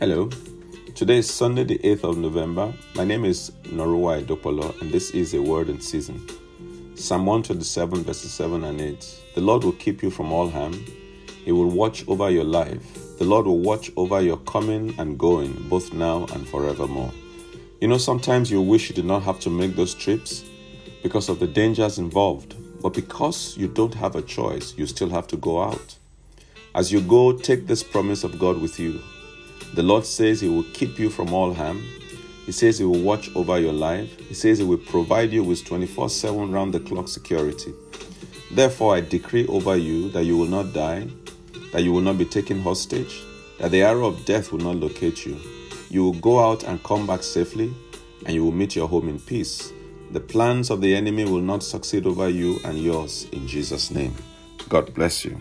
Hello. Today is Sunday, the 8th of November. My name is Norua Edopolo, and this is a word in season. Psalm 127, verses 7 and 8. The Lord will keep you from all harm. He will watch over your life. The Lord will watch over your coming and going, both now and forevermore. You know, sometimes you wish you did not have to make those trips because of the dangers involved, but because you don't have a choice, you still have to go out. As you go, take this promise of God with you. The Lord says He will keep you from all harm. He says He will watch over your life. He says He will provide you with 24 7 round the clock security. Therefore, I decree over you that you will not die, that you will not be taken hostage, that the arrow of death will not locate you. You will go out and come back safely, and you will meet your home in peace. The plans of the enemy will not succeed over you and yours in Jesus' name. God bless you.